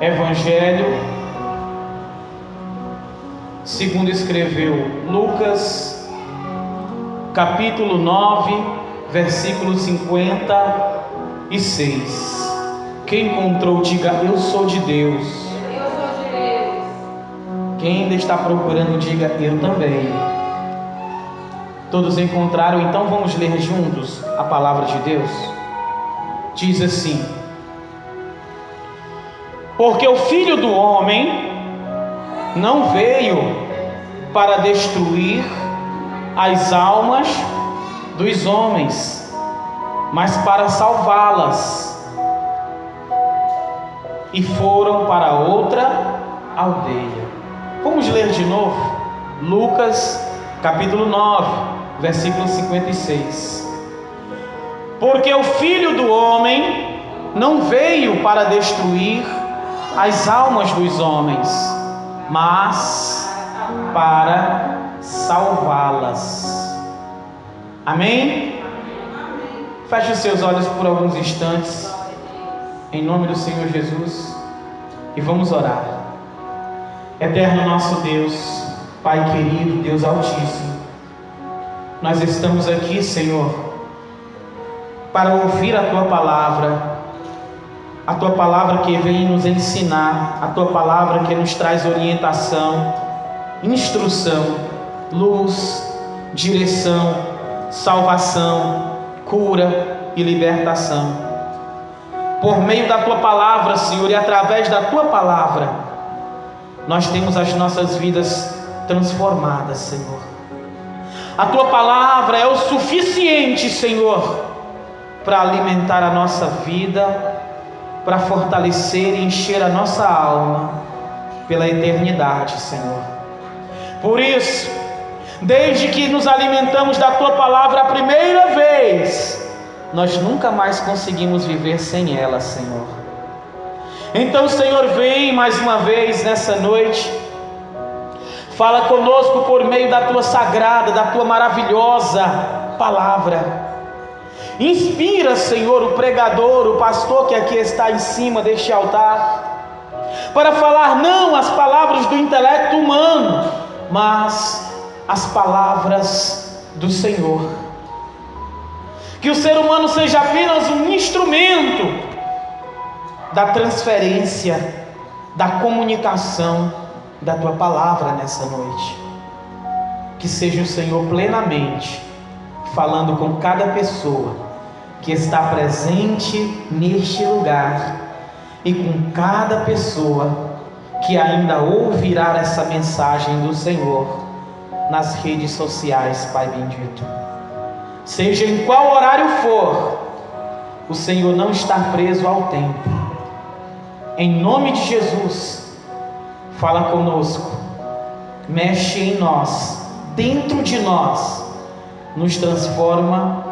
Evangelho, segundo escreveu Lucas, capítulo 9, versículo 56. Quem encontrou, diga: Eu sou de Deus. Eu sou de Deus. Quem ainda está procurando, diga: Eu também. Todos encontraram, então vamos ler juntos a palavra de Deus. Diz assim: Porque o filho do homem não veio para destruir as almas dos homens, mas para salvá-las. E foram para outra aldeia. Vamos ler de novo? Lucas, capítulo 9, versículo 56. Porque o filho do homem não veio para destruir as almas dos homens, mas para salvá-las. Amém? Feche os seus olhos por alguns instantes, em nome do Senhor Jesus, e vamos orar. Eterno nosso Deus, Pai querido, Deus Altíssimo, nós estamos aqui, Senhor, para ouvir a Tua palavra, a Tua palavra que vem nos ensinar, a Tua palavra que nos traz orientação, instrução, luz, direção, salvação, cura e libertação. Por meio da tua palavra, Senhor, e através da tua palavra, nós temos as nossas vidas transformadas, Senhor. A tua palavra é o suficiente, Senhor, para alimentar a nossa vida, para fortalecer e encher a nossa alma pela eternidade, Senhor. Por isso, desde que nos alimentamos da tua palavra a primeira vez, nós nunca mais conseguimos viver sem ela, Senhor. Então, Senhor, vem mais uma vez nessa noite, fala conosco por meio da tua sagrada, da tua maravilhosa palavra. Inspira, Senhor, o pregador, o pastor que aqui está em cima deste altar, para falar não as palavras do intelecto humano, mas as palavras do Senhor. Que o ser humano seja apenas um instrumento da transferência, da comunicação da tua palavra nessa noite. Que seja o Senhor plenamente falando com cada pessoa que está presente neste lugar e com cada pessoa que ainda ouvirá essa mensagem do Senhor nas redes sociais, Pai bendito. Seja em qual horário for, o Senhor não está preso ao tempo. Em nome de Jesus, fala conosco, mexe em nós, dentro de nós, nos transforma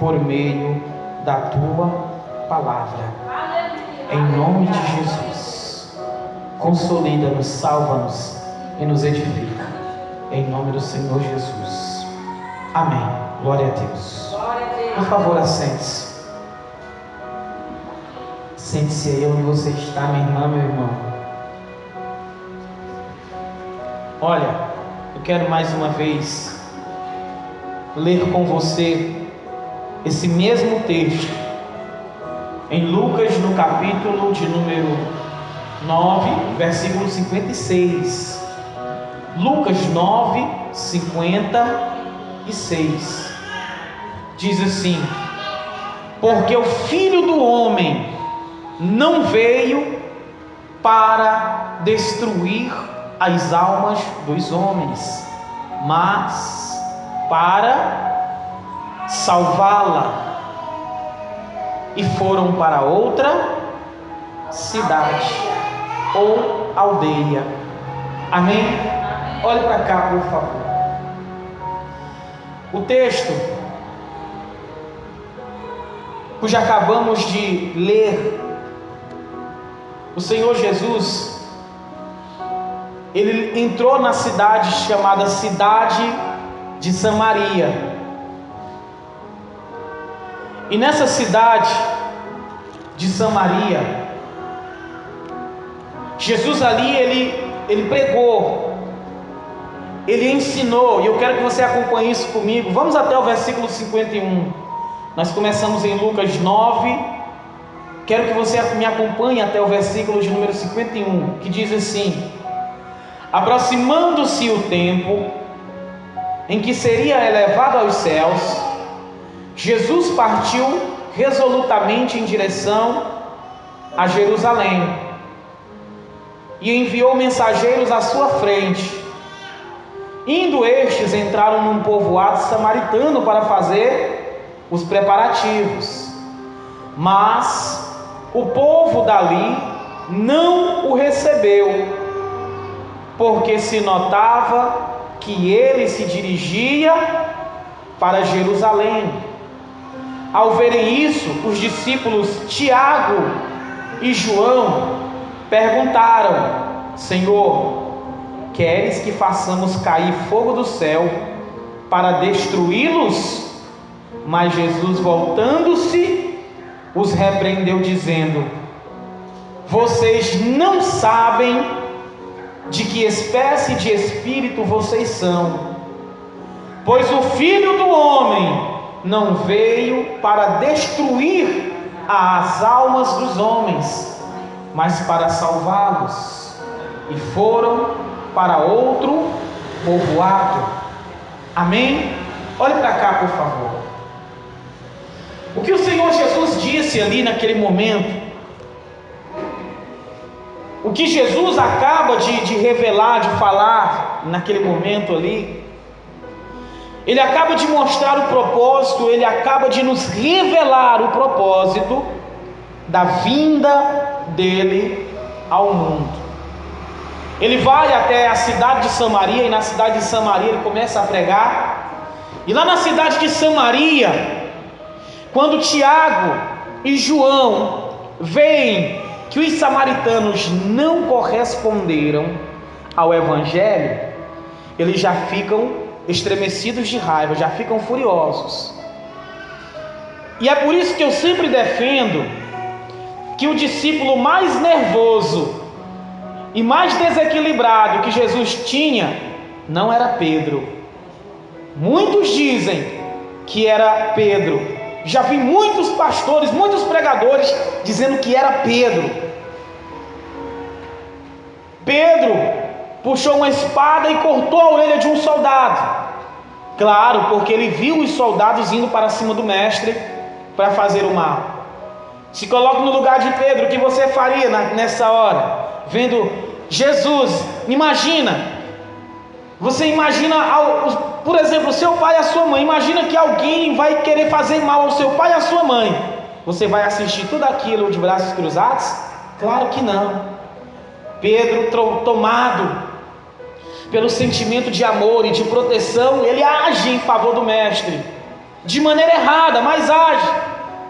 por meio da tua palavra. Em nome de Jesus, consolida-nos, salva-nos e nos edifica. Em nome do Senhor Jesus. Amém. Glória a Deus. Por favor, assente-se. Sente-se aí onde você está, minha irmã, meu irmão. Olha, eu quero mais uma vez ler com você esse mesmo texto em Lucas, no capítulo de número 9, versículo 56. Lucas 9, 56. Diz assim: Porque o filho do homem não veio para destruir as almas dos homens, mas para salvá-la. E foram para outra cidade ou aldeia. Amém? Olhe para cá, por favor. O texto, cujo acabamos de ler, o Senhor Jesus, ele entrou na cidade chamada Cidade de Samaria. E nessa cidade de Samaria, Jesus ali, ele, ele pregou, ele ensinou, e eu quero que você acompanhe isso comigo. Vamos até o versículo 51. Nós começamos em Lucas 9. Quero que você me acompanhe até o versículo de número 51, que diz assim: Aproximando-se o tempo em que seria elevado aos céus, Jesus partiu resolutamente em direção a Jerusalém e enviou mensageiros à sua frente. Indo estes, entraram num povoado samaritano para fazer os preparativos. Mas o povo dali não o recebeu, porque se notava que ele se dirigia para Jerusalém. Ao verem isso, os discípulos Tiago e João perguntaram: Senhor, queres que façamos cair fogo do céu para destruí-los? Mas Jesus, voltando-se, os repreendeu, dizendo: Vocês não sabem de que espécie de espírito vocês são, pois o Filho do Homem não veio para destruir as almas dos homens, mas para salvá-los. E foram para outro povoado. Amém? Olhe para cá, por favor. O que o Senhor Jesus disse ali naquele momento, o que Jesus acaba de, de revelar, de falar naquele momento ali, ele acaba de mostrar o propósito, ele acaba de nos revelar o propósito da vinda dele ao mundo. Ele vai até a cidade de Samaria e na cidade de Samaria ele começa a pregar. E lá na cidade de Samaria, quando Tiago e João veem que os samaritanos não corresponderam ao evangelho, eles já ficam estremecidos de raiva, já ficam furiosos. E é por isso que eu sempre defendo que o discípulo mais nervoso e mais desequilibrado que Jesus tinha não era Pedro. Muitos dizem que era Pedro. Já vi muitos pastores, muitos pregadores dizendo que era Pedro. Pedro puxou uma espada e cortou a orelha de um soldado. Claro, porque ele viu os soldados indo para cima do mestre para fazer o mal. Se coloque no lugar de Pedro, o que você faria nessa hora? Vendo Jesus, imagina. Você imagina, por exemplo, seu pai e a sua mãe. Imagina que alguém vai querer fazer mal ao seu pai e à sua mãe. Você vai assistir tudo aquilo de braços cruzados? Claro que não. Pedro, tomado pelo sentimento de amor e de proteção, ele age em favor do mestre, de maneira errada, mas age.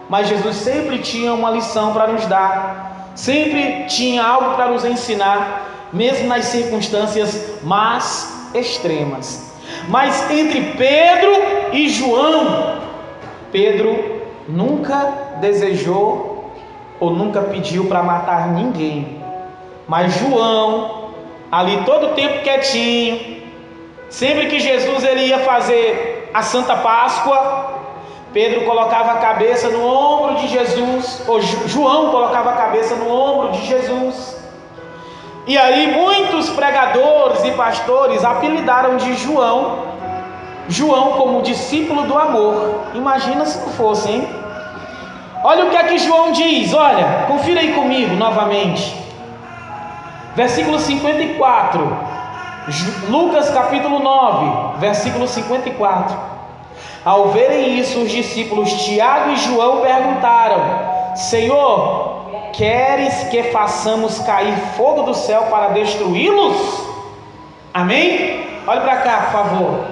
Mas Jesus sempre tinha uma lição para nos dar, sempre tinha algo para nos ensinar, mesmo nas circunstâncias mais extremas. Mas entre Pedro e João, Pedro nunca desejou ou nunca pediu para matar ninguém, mas João, ali todo o tempo quietinho, sempre que Jesus ele ia fazer a Santa Páscoa, Pedro colocava a cabeça no ombro de Jesus, ou João colocava a cabeça no ombro de Jesus. E aí muitos pregadores e pastores apelidaram de João, João como discípulo do amor. Imagina se não fosse, hein? Olha o que é que João diz, olha, confira aí comigo novamente. Versículo 54. Lucas capítulo 9, versículo 54. Ao verem isso, os discípulos Tiago e João perguntaram: Senhor, queres que façamos cair fogo do céu para destruí-los? Amém? Olhe para cá, por favor.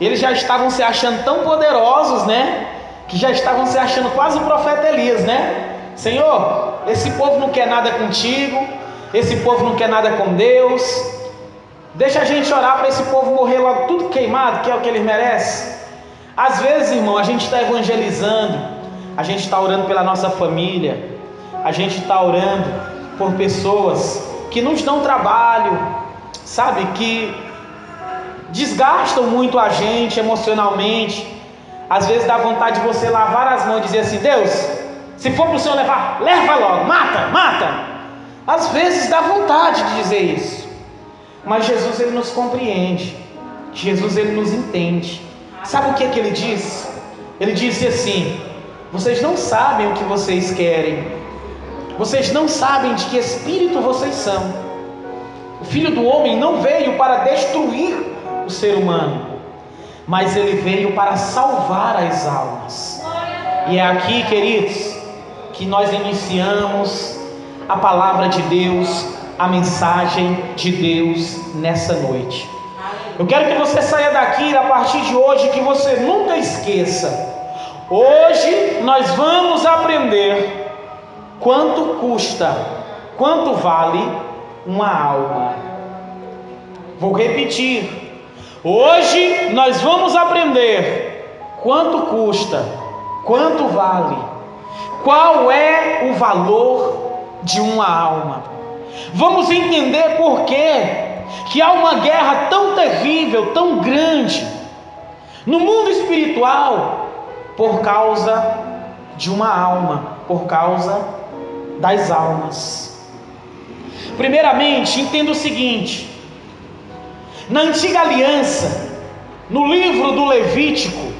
Eles já estavam se achando tão poderosos, né? Que já estavam se achando quase o profeta Elias, né? Senhor, esse povo não quer nada contigo, esse povo não quer nada com Deus. Deixa a gente orar para esse povo morrer logo tudo queimado, que é o que eles merecem. Às vezes, irmão, a gente está evangelizando, a gente está orando pela nossa família, a gente está orando por pessoas que nos dão trabalho, sabe, que desgastam muito a gente emocionalmente. Às vezes dá vontade de você lavar as mãos e dizer assim: Deus, se for para o Senhor levar, leva logo, mata, mata. Às vezes dá vontade de dizer isso, mas Jesus ele nos compreende, Jesus ele nos entende. Sabe o que, é que ele diz? Ele disse assim: Vocês não sabem o que vocês querem, vocês não sabem de que espírito vocês são. O filho do homem não veio para destruir o ser humano, mas ele veio para salvar as almas. E é aqui, queridos, que nós iniciamos a palavra de Deus, a mensagem de Deus nessa noite. Eu quero que você saia daqui a partir de hoje que você nunca esqueça. Hoje nós vamos aprender quanto custa, quanto vale uma alma. Vou repetir. Hoje nós vamos aprender quanto custa, quanto vale, qual é o valor de uma alma. Vamos entender por quê que há uma guerra tão terrível, tão grande no mundo espiritual por causa de uma alma, por causa das almas. Primeiramente, entenda o seguinte: na antiga aliança, no livro do Levítico,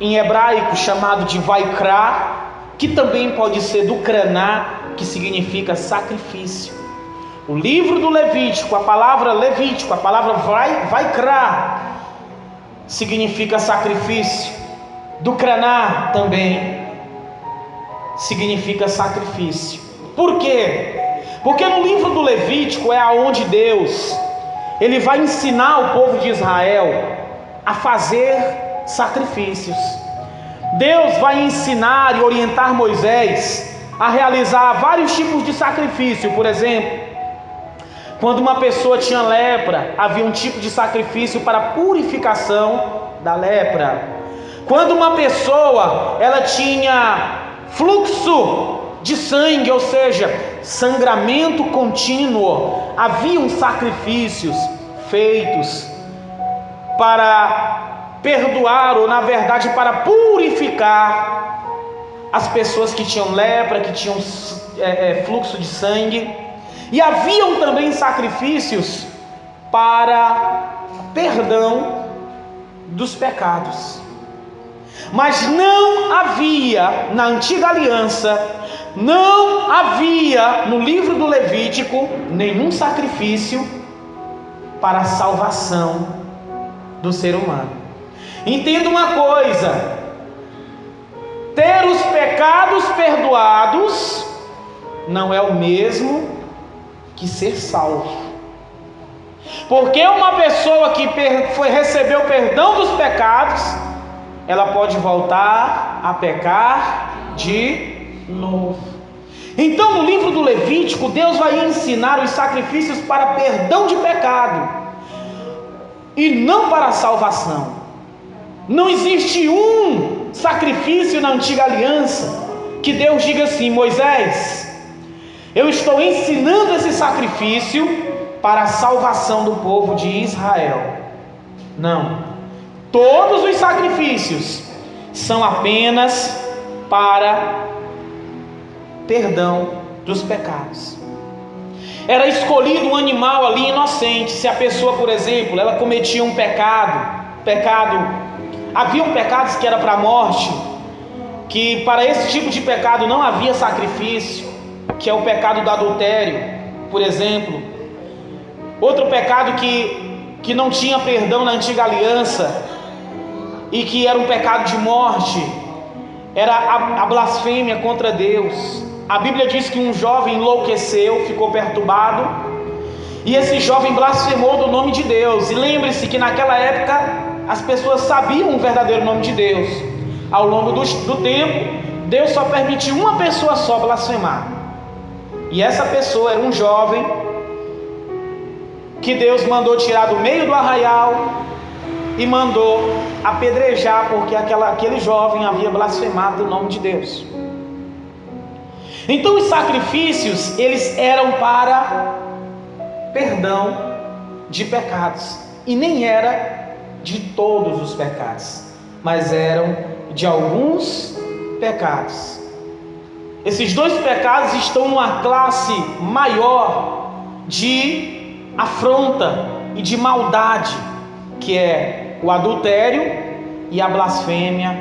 em hebraico chamado de Vaikra, que também pode ser do Kraná, que significa sacrifício. O livro do Levítico, a palavra Levítico, a palavra vai, Vaikra, significa sacrifício. Do Kraná também significa sacrifício. Por quê? Porque no livro do Levítico é aonde Deus ele vai ensinar o povo de Israel a fazer sacrifícios. Deus vai ensinar e orientar Moisés a realizar vários tipos de sacrifício, por exemplo, quando uma pessoa tinha lepra, havia um tipo de sacrifício para purificação da lepra. Quando uma pessoa ela tinha fluxo de sangue, ou seja, sangramento contínuo, haviam sacrifícios feitos para perdoar ou na verdade para purificar as pessoas que tinham lepra, que tinham é, é, fluxo de sangue. E haviam também sacrifícios para perdão dos pecados. Mas não havia na antiga aliança, não havia no livro do Levítico nenhum sacrifício para a salvação do ser humano. Entenda uma coisa: ter os pecados perdoados não é o mesmo que ser salvo. Porque uma pessoa que foi recebeu perdão dos pecados, ela pode voltar a pecar de novo. Então, no livro do Levítico, Deus vai ensinar os sacrifícios para perdão de pecado e não para salvação. Não existe um sacrifício na antiga aliança que Deus diga assim: Moisés, eu estou ensinando esse sacrifício para a salvação do povo de Israel. Não. Todos os sacrifícios são apenas para perdão dos pecados. Era escolhido um animal ali inocente. Se a pessoa, por exemplo, ela cometia um pecado, pecado, haviam pecados que era para a morte, que para esse tipo de pecado não havia sacrifício que é o pecado do adultério, por exemplo. Outro pecado que, que não tinha perdão na antiga aliança e que era um pecado de morte, era a, a blasfêmia contra Deus. A Bíblia diz que um jovem enlouqueceu, ficou perturbado, e esse jovem blasfemou do nome de Deus. E lembre-se que naquela época as pessoas sabiam o verdadeiro nome de Deus. Ao longo do, do tempo, Deus só permitiu uma pessoa só blasfemar. E essa pessoa era um jovem que Deus mandou tirar do meio do arraial e mandou apedrejar porque aquela, aquele jovem havia blasfemado o nome de Deus. Então os sacrifícios eles eram para perdão de pecados. E nem era de todos os pecados, mas eram de alguns pecados. Esses dois pecados estão numa classe maior de afronta e de maldade, que é o adultério e a blasfêmia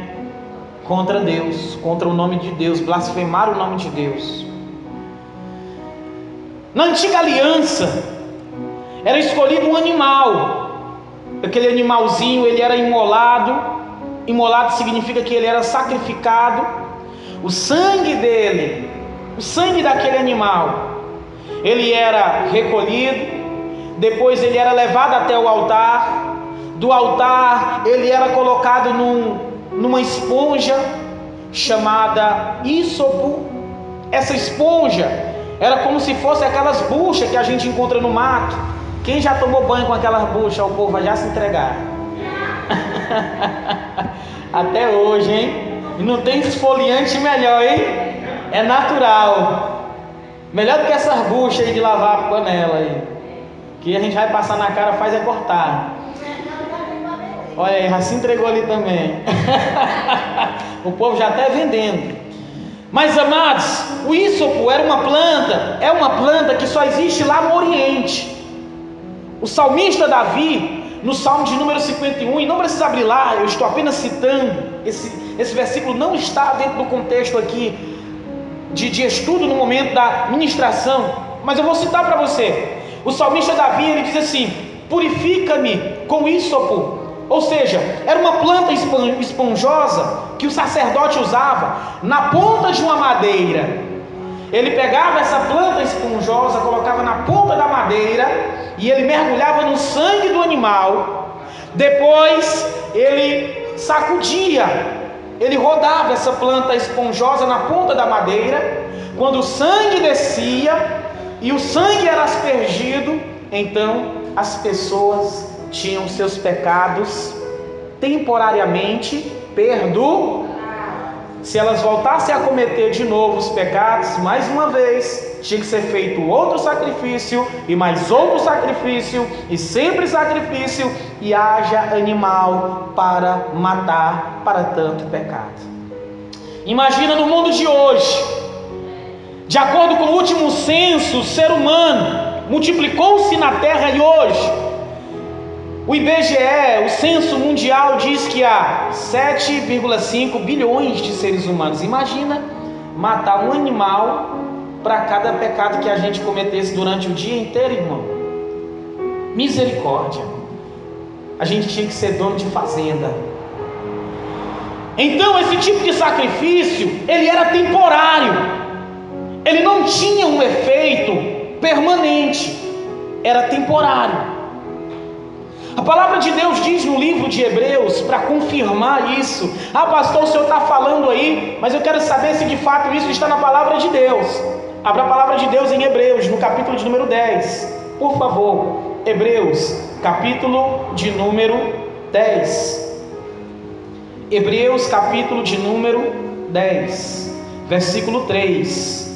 contra Deus, contra o nome de Deus, blasfemar o nome de Deus. Na antiga aliança, era escolhido um animal. Aquele animalzinho, ele era imolado. Imolado significa que ele era sacrificado. O sangue dele, o sangue daquele animal, ele era recolhido. Depois ele era levado até o altar. Do altar, ele era colocado num, numa esponja chamada ísopo. Essa esponja era como se fosse aquelas buchas que a gente encontra no mato. Quem já tomou banho com aquelas buchas, o povo vai já se entregar. Até hoje, hein? E não tem esfoliante melhor, hein? É natural. Melhor do que essas buchas aí de lavar a panela aí. Que a gente vai passar na cara, faz é cortar. Olha aí, já se entregou ali também. o povo já está vendendo. Mas amados, o ísopo era uma planta, é uma planta que só existe lá no Oriente. O salmista Davi, no Salmo de número 51, e não precisa abrir lá, eu estou apenas citando, esse, esse versículo não está dentro do contexto aqui de, de estudo no momento da ministração, mas eu vou citar para você. O salmista Davi, ele diz assim: Purifica-me com ísopo ou seja, era uma planta esponjosa que o sacerdote usava na ponta de uma madeira. Ele pegava essa planta esponjosa, colocava na ponta da madeira e ele mergulhava no sangue do animal. Depois ele sacudia, ele rodava essa planta esponjosa na ponta da madeira. Quando o sangue descia e o sangue era aspergido, então as pessoas tinham seus pecados temporariamente perdoados. Se elas voltassem a cometer de novo os pecados, mais uma vez, tinha que ser feito outro sacrifício, e mais outro sacrifício, e sempre sacrifício, e haja animal para matar para tanto pecado. Imagina no mundo de hoje, de acordo com o último censo, o ser humano multiplicou-se na terra e hoje o IBGE, o censo mundial, diz que há 7,5 bilhões de seres humanos. Imagina matar um animal para cada pecado que a gente cometesse durante o dia inteiro, irmão. Misericórdia. A gente tinha que ser dono de fazenda. Então, esse tipo de sacrifício, ele era temporário. Ele não tinha um efeito permanente. Era temporário. A palavra de Deus diz no livro de Hebreus, para confirmar isso. Ah, pastor, o senhor está falando aí, mas eu quero saber se de fato isso está na palavra de Deus. Abra a palavra de Deus em Hebreus, no capítulo de número 10. Por favor, Hebreus, capítulo de número 10. Hebreus, capítulo de número 10, versículo 3.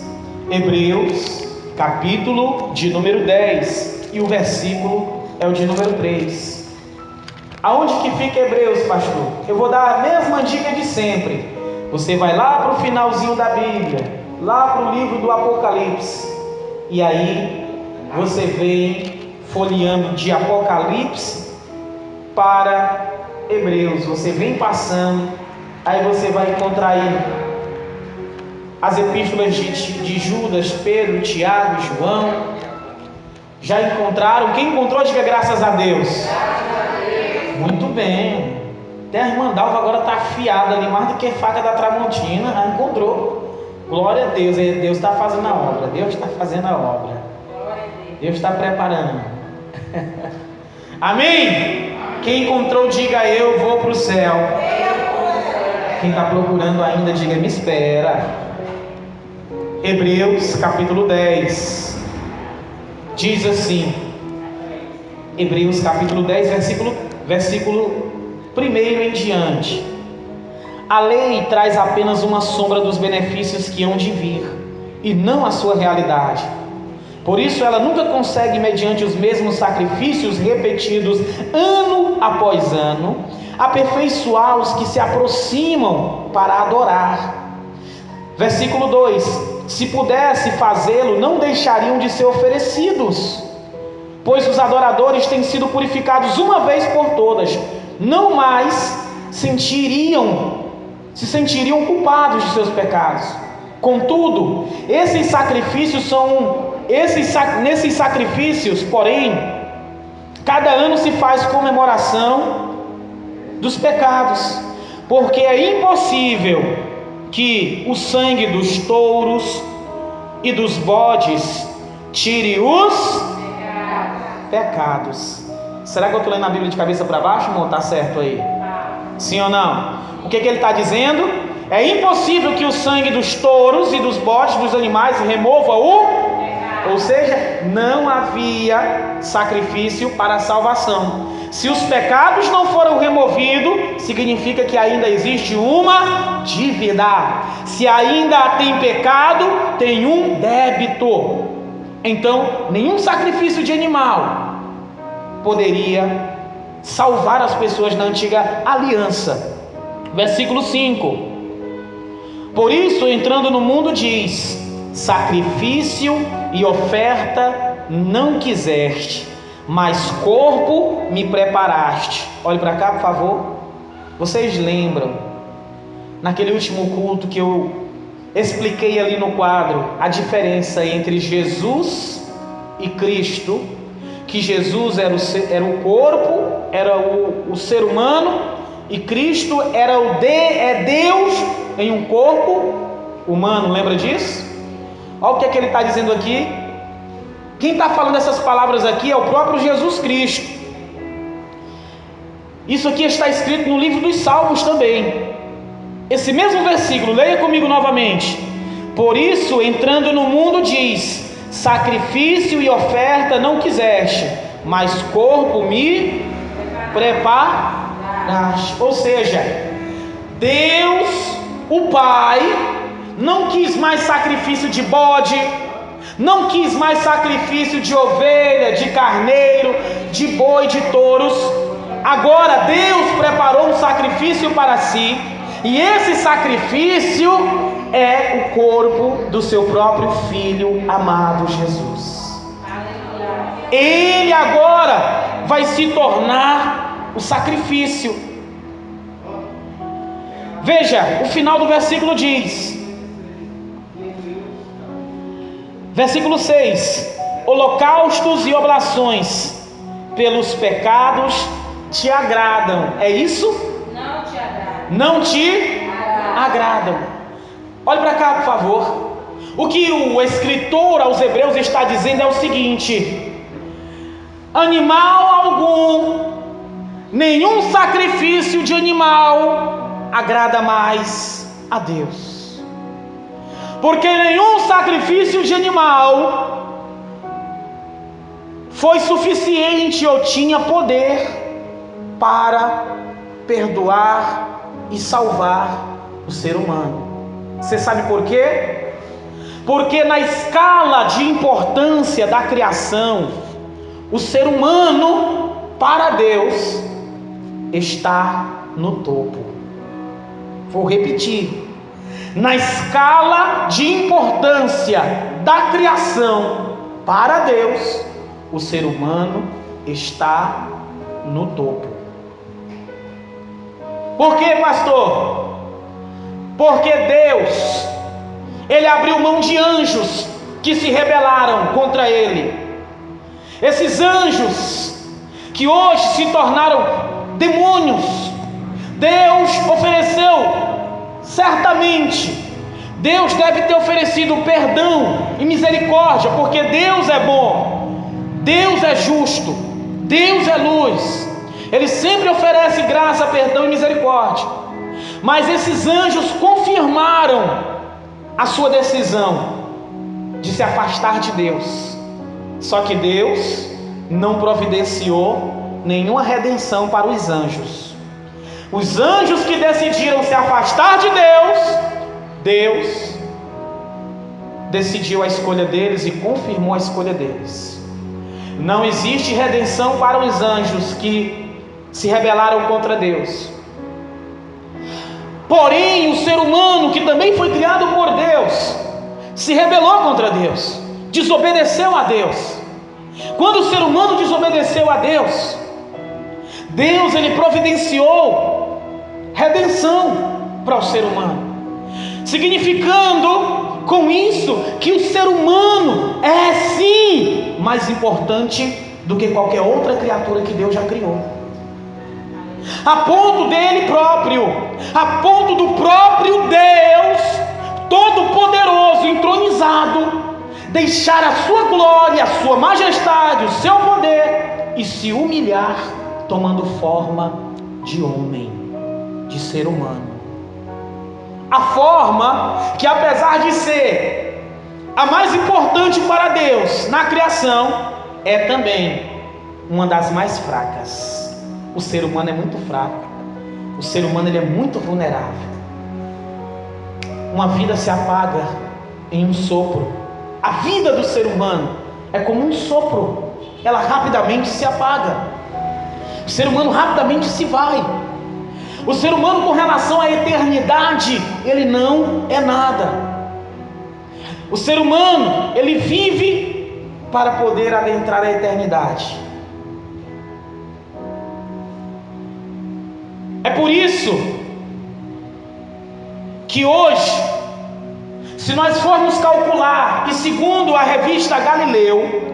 Hebreus, capítulo de número 10, e o versículo é o de número 3. Aonde que fica Hebreus, pastor? Eu vou dar a mesma dica de sempre. Você vai lá para o finalzinho da Bíblia, lá para o livro do Apocalipse, e aí você vem folheando de Apocalipse para Hebreus. Você vem passando, aí você vai encontrar aí as epístolas de, de Judas, Pedro, Tiago, João, já encontraram? Quem encontrou, diga graças a Deus. Muito bem. Até a irmã Dalva agora está afiada ali, mais do que faca da Tramontina. Já encontrou. Glória a Deus. Deus está fazendo a obra. Deus está fazendo a obra. Deus está preparando. Amém? Quem encontrou, diga eu vou para o céu. Quem está procurando ainda, diga me espera. Hebreus capítulo 10 diz assim, Hebreus capítulo 10, versículo, versículo 1 em diante. A lei traz apenas uma sombra dos benefícios que hão de vir, e não a sua realidade. Por isso, ela nunca consegue, mediante os mesmos sacrifícios repetidos ano após ano, aperfeiçoar os que se aproximam para adorar. Versículo 2: Se pudesse fazê-lo, não deixariam de ser oferecidos, pois os adoradores têm sido purificados uma vez por todas, não mais sentiriam, se sentiriam culpados de seus pecados. Contudo, esses sacrifícios são esses, nesses sacrifícios, porém, cada ano se faz comemoração dos pecados, porque é impossível que o sangue dos touros e dos bodes tire os pecados. Será que eu estou lendo a Bíblia de cabeça para baixo, irmão? Está certo aí? Sim ou não? O que, que ele está dizendo? É impossível que o sangue dos touros e dos bodes, dos animais, remova o ou seja, não havia sacrifício para a salvação. Se os pecados não foram removidos, significa que ainda existe uma dívida. Se ainda tem pecado, tem um débito. Então, nenhum sacrifício de animal poderia salvar as pessoas na antiga aliança. Versículo 5. Por isso, entrando no mundo, diz: sacrifício e oferta não quiseste, mas corpo me preparaste. Olhe para cá, por favor. Vocês lembram, naquele último culto que eu expliquei ali no quadro, a diferença entre Jesus e Cristo, que Jesus era o, era o corpo, era o, o ser humano, e Cristo era o de, é Deus em um corpo humano, lembra disso? Olha o que, é que ele está dizendo aqui. Quem está falando essas palavras aqui é o próprio Jesus Cristo. Isso aqui está escrito no livro dos Salmos também. Esse mesmo versículo, leia comigo novamente. Por isso, entrando no mundo, diz: Sacrifício e oferta não quiseste, mas corpo me preparaste. Ou seja, Deus, o Pai, não quis mais sacrifício de bode, não quis mais sacrifício de ovelha, de carneiro, de boi, de touros. Agora Deus preparou um sacrifício para si, e esse sacrifício é o corpo do seu próprio filho amado Jesus. Ele agora vai se tornar o sacrifício. Veja, o final do versículo diz: Versículo 6: Holocaustos e oblações pelos pecados te agradam. É isso? Não te agradam. Não te agradam. Olhe para cá, por favor. O que o escritor aos Hebreus está dizendo é o seguinte: animal algum, nenhum sacrifício de animal agrada mais a Deus porque nenhum sacrifício de animal foi suficiente ou tinha poder para perdoar e salvar o ser humano. Você sabe por quê? Porque na escala de importância da criação, o ser humano, para Deus, está no topo. Vou repetir na escala de importância da criação para Deus, o ser humano está no topo. Por quê, pastor? Porque Deus, Ele abriu mão de anjos que se rebelaram contra Ele. Esses anjos que hoje se tornaram demônios, Deus ofereceu Certamente, Deus deve ter oferecido perdão e misericórdia, porque Deus é bom, Deus é justo, Deus é luz. Ele sempre oferece graça, perdão e misericórdia. Mas esses anjos confirmaram a sua decisão de se afastar de Deus. Só que Deus não providenciou nenhuma redenção para os anjos. Os anjos que decidiram se afastar de Deus, Deus decidiu a escolha deles e confirmou a escolha deles. Não existe redenção para os anjos que se rebelaram contra Deus. Porém, o ser humano, que também foi criado por Deus, se rebelou contra Deus, desobedeceu a Deus. Quando o ser humano desobedeceu a Deus, Deus ele providenciou redenção para o ser humano, significando com isso que o ser humano é sim mais importante do que qualquer outra criatura que Deus já criou. A ponto dele próprio, a ponto do próprio Deus Todo-Poderoso, entronizado, deixar a sua glória, a sua majestade, o seu poder e se humilhar, tomando forma de homem, de ser humano. A forma que, apesar de ser a mais importante para Deus na criação, é também uma das mais fracas. O ser humano é muito fraco. O ser humano ele é muito vulnerável. Uma vida se apaga em um sopro a vida do ser humano é como um sopro, ela rapidamente se apaga. O ser humano rapidamente se vai. O ser humano, com relação à eternidade, ele não é nada. O ser humano, ele vive para poder adentrar a eternidade. É por isso que hoje se nós formos calcular, e segundo a revista Galileu,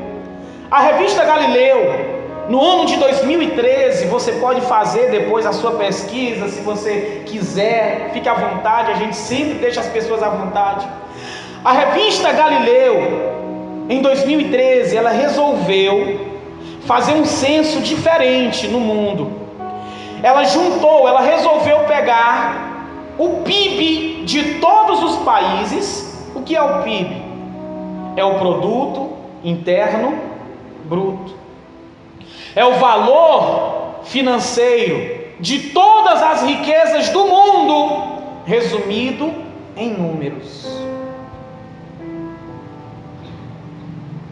a revista Galileu, no ano de 2013, você pode fazer depois a sua pesquisa, se você quiser, fique à vontade, a gente sempre deixa as pessoas à vontade. A revista Galileu, em 2013, ela resolveu fazer um censo diferente no mundo. Ela juntou, ela resolveu pegar o PIB de todos os países, o que é o PIB? É o produto interno bruto. É o valor financeiro de todas as riquezas do mundo, resumido em números.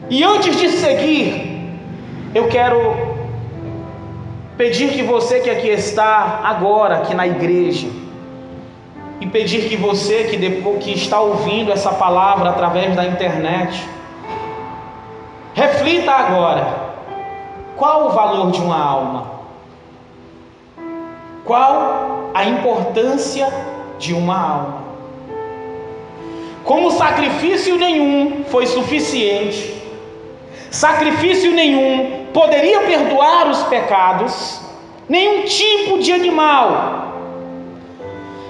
E antes de seguir, eu quero pedir que você que aqui está agora, aqui na igreja, e pedir que você que depois que está ouvindo essa palavra através da internet, reflita agora qual o valor de uma alma? Qual a importância de uma alma? Como sacrifício nenhum foi suficiente, sacrifício nenhum poderia perdoar os pecados, nenhum tipo de animal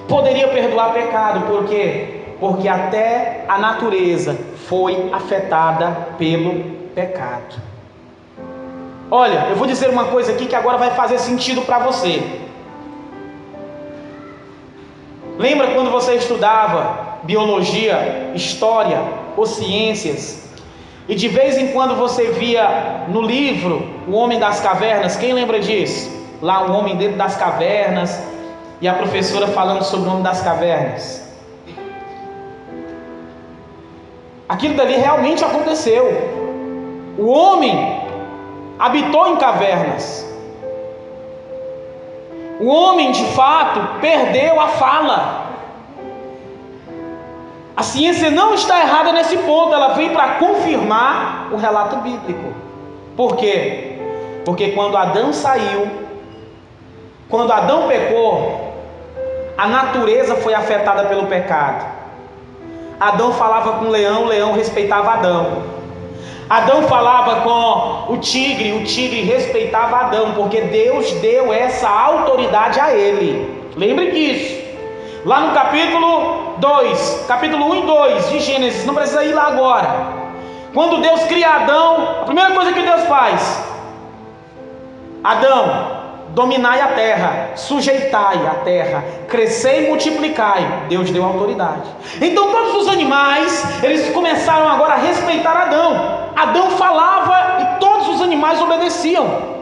poderia perdoar pecado, por quê? Porque até a natureza foi afetada pelo pecado. Olha, eu vou dizer uma coisa aqui que agora vai fazer sentido para você. Lembra quando você estudava biologia, história ou ciências? E de vez em quando você via no livro O Homem das Cavernas, quem lembra disso? Lá o homem dentro das cavernas, e a professora falando sobre o homem das cavernas. Aquilo dali realmente aconteceu. O homem habitou em cavernas. O homem, de fato, perdeu a fala. A ciência não está errada nesse ponto, ela vem para confirmar o relato bíblico. Por quê? Porque quando Adão saiu, quando Adão pecou, a natureza foi afetada pelo pecado. Adão falava com o leão, o leão respeitava Adão. Adão falava com o tigre, o tigre respeitava Adão, porque Deus deu essa autoridade a ele. Lembre disso. Lá no capítulo 2, capítulo 1 e 2 de Gênesis, não precisa ir lá agora. Quando Deus cria Adão, a primeira coisa que Deus faz: Adão, dominai a terra, sujeitai a terra, crescei e multiplicai. Deus deu autoridade. Então todos os animais, eles começaram agora a respeitar Adão. Adão falava e todos os animais obedeciam.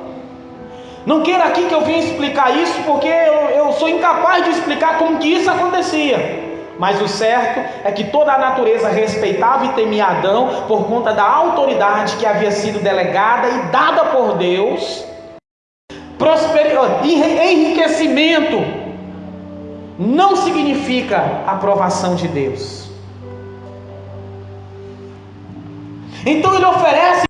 Não queira aqui que eu venha explicar isso, porque eu, eu sou incapaz de explicar como que isso acontecia. Mas o certo é que toda a natureza respeitava e temia Adão por conta da autoridade que havia sido delegada e dada por Deus prosperidade, enriquecimento não significa aprovação de Deus. Então ele oferece